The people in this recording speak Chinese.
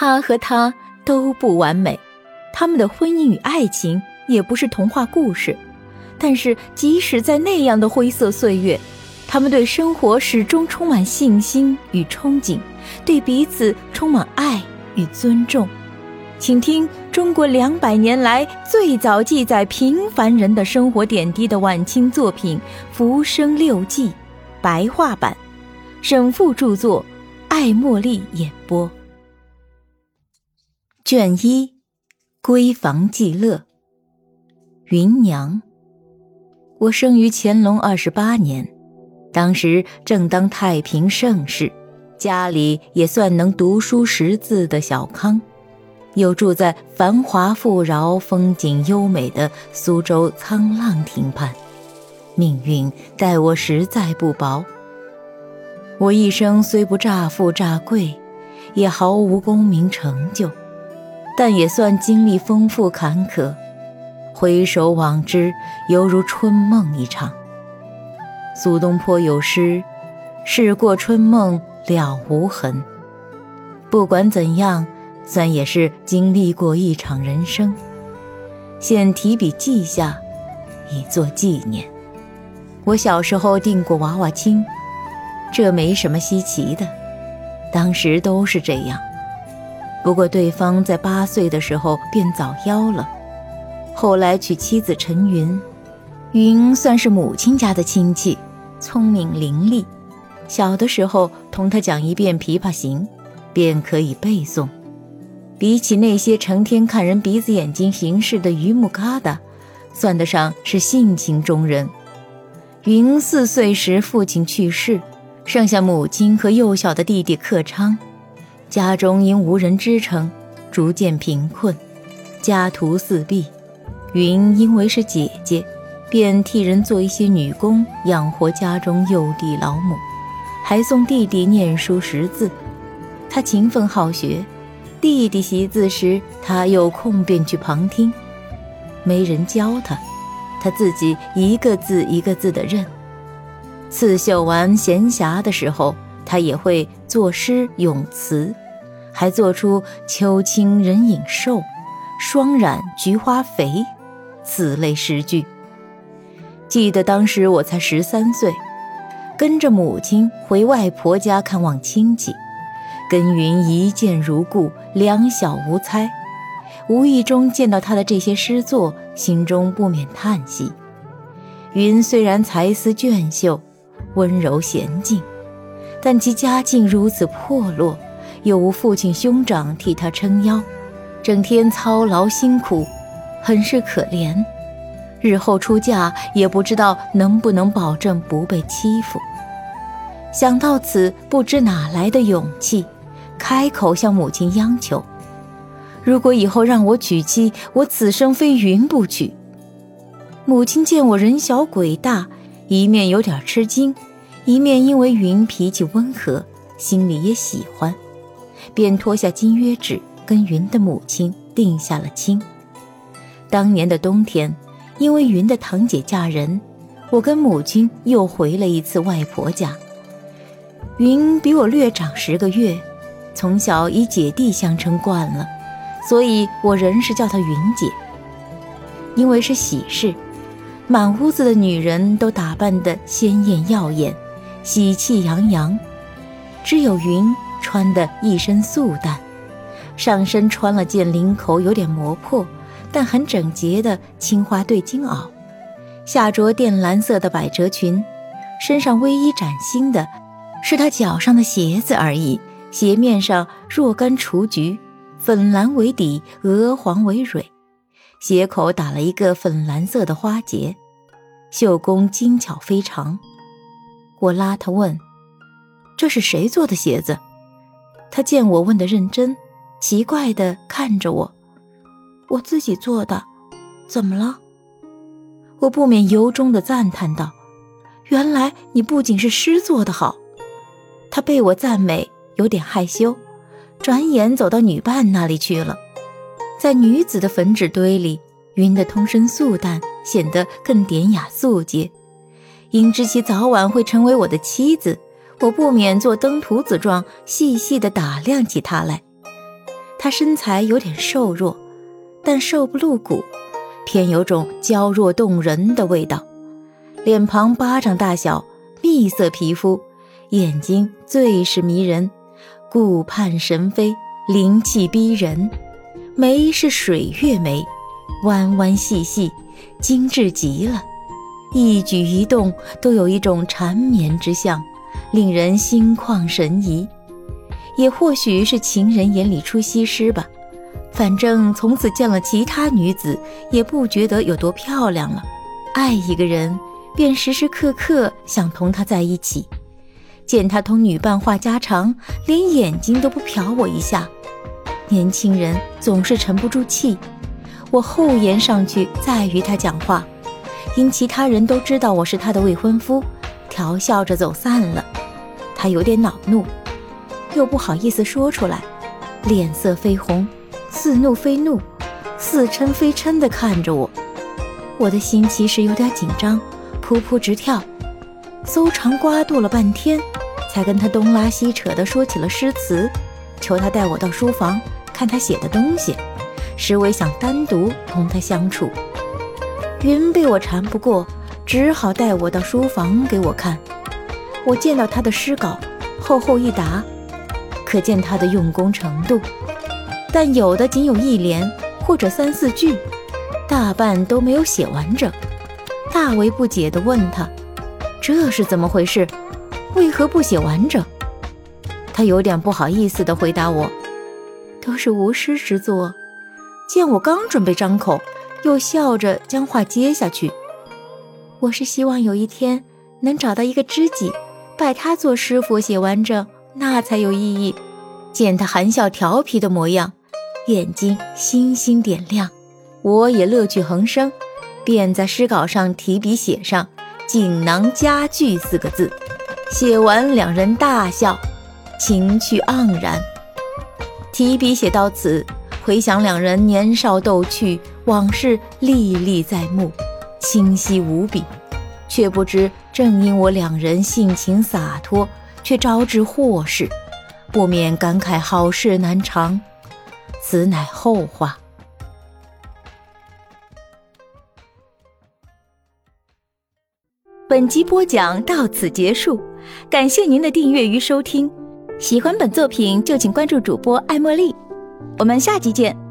他和她都不完美，他们的婚姻与爱情也不是童话故事。但是，即使在那样的灰色岁月，他们对生活始终充满信心与憧憬，对彼此充满爱与尊重。请听中国两百年来最早记载平凡人的生活点滴的晚清作品《浮生六记》，白话版，沈复著作，艾茉莉演播。卷一，闺房记乐。芸娘。我生于乾隆二十八年，当时正当太平盛世，家里也算能读书识字的小康，又住在繁华富饶、风景优美的苏州沧浪亭畔，命运待我实在不薄。我一生虽不乍富乍贵，也毫无功名成就，但也算经历丰富坎坷。回首往之，犹如春梦一场。苏东坡有诗：“事过春梦了无痕。”不管怎样，算也是经历过一场人生。现提笔记下，以作纪念。我小时候定过娃娃亲，这没什么稀奇的，当时都是这样。不过对方在八岁的时候便早夭了。后来娶妻子陈云，云算是母亲家的亲戚，聪明伶俐。小的时候同他讲一遍《琵琶行》，便可以背诵。比起那些成天看人鼻子眼睛行事的榆木疙瘩，算得上是性情中人。云四岁时父亲去世，剩下母亲和幼小的弟弟克昌，家中因无人支撑，逐渐贫困，家徒四壁。云因为是姐姐，便替人做一些女工，养活家中幼弟老母，还送弟弟念书识字。他勤奋好学，弟弟习字时，他有空便去旁听。没人教他，他自己一个字一个字的认。刺绣完闲暇的时候，他也会作诗咏词，还做出“秋清人影瘦，霜染菊花肥”。此类诗句，记得当时我才十三岁，跟着母亲回外婆家看望亲戚，跟云一见如故，两小无猜。无意中见到他的这些诗作，心中不免叹息。云虽然才思隽秀，温柔娴静，但其家境如此破落，又无父亲兄长替他撑腰，整天操劳辛苦。很是可怜，日后出嫁也不知道能不能保证不被欺负。想到此，不知哪来的勇气，开口向母亲央求：“如果以后让我娶妻，我此生非云不娶。”母亲见我人小鬼大，一面有点吃惊，一面因为云脾气温和，心里也喜欢，便脱下金约纸，跟云的母亲定下了亲。当年的冬天，因为云的堂姐嫁人，我跟母亲又回了一次外婆家。云比我略长十个月，从小以姐弟相称惯了，所以我仍是叫她云姐。因为是喜事，满屋子的女人都打扮得鲜艳耀眼，喜气洋洋，只有云穿的一身素淡，上身穿了件领口有点磨破。但很整洁的青花对襟袄，下着靛蓝色的百褶裙，身上唯一崭新的，是他脚上的鞋子而已。鞋面上若干雏菊，粉蓝为底，鹅黄为蕊，鞋口打了一个粉蓝色的花结，绣工精巧非常。我拉他问：“这是谁做的鞋子？”他见我问得认真，奇怪地看着我。我自己做的，怎么了？我不免由衷的赞叹道：“原来你不仅是诗做得好。”他被我赞美，有点害羞，转眼走到女伴那里去了。在女子的粉纸堆里，云的通身素淡，显得更典雅素洁。因知其早晚会成为我的妻子，我不免做登徒子状，细细的打量起他来。他身材有点瘦弱，但瘦不露骨，偏有种娇弱动人的味道。脸庞巴掌大小，蜜色皮肤，眼睛最是迷人，顾盼神飞，灵气逼人。眉是水月眉，弯弯细细，精致极了，一举一动都有一种缠绵之象，令人心旷神怡。也或许是情人眼里出西施吧，反正从此见了其他女子，也不觉得有多漂亮了。爱一个人。便时时刻刻想同他在一起，见他同女伴话家常，连眼睛都不瞟我一下。年轻人总是沉不住气，我厚颜上去再与他讲话，因其他人都知道我是他的未婚夫，调笑着走散了。他有点恼怒，又不好意思说出来，脸色绯红，似怒非怒，似嗔非嗔的看着我。我的心其实有点紧张。噗噗直跳，搜肠刮肚了半天，才跟他东拉西扯的说起了诗词，求他带我到书房看他写的东西，实为想单独同他相处。云被我缠不过，只好带我到书房给我看。我见到他的诗稿，厚厚一沓，可见他的用功程度，但有的仅有一联或者三四句，大半都没有写完整。大为不解地问他：“这是怎么回事？为何不写完整？”他有点不好意思地回答我：“都是无师之作。”见我刚准备张口，又笑着将话接下去：“我是希望有一天能找到一个知己，拜他做师傅写完整，那才有意义。”见他含笑调皮的模样，眼睛星星点亮，我也乐趣横生。便在诗稿上提笔写上“锦囊佳句”四个字，写完两人大笑，情趣盎然。提笔写到此，回想两人年少逗趣往事，历历在目，清晰无比。却不知正因我两人性情洒脱，却招致祸事，不免感慨好事难长。此乃后话。本集播讲到此结束，感谢您的订阅与收听。喜欢本作品就请关注主播艾茉莉，我们下集见。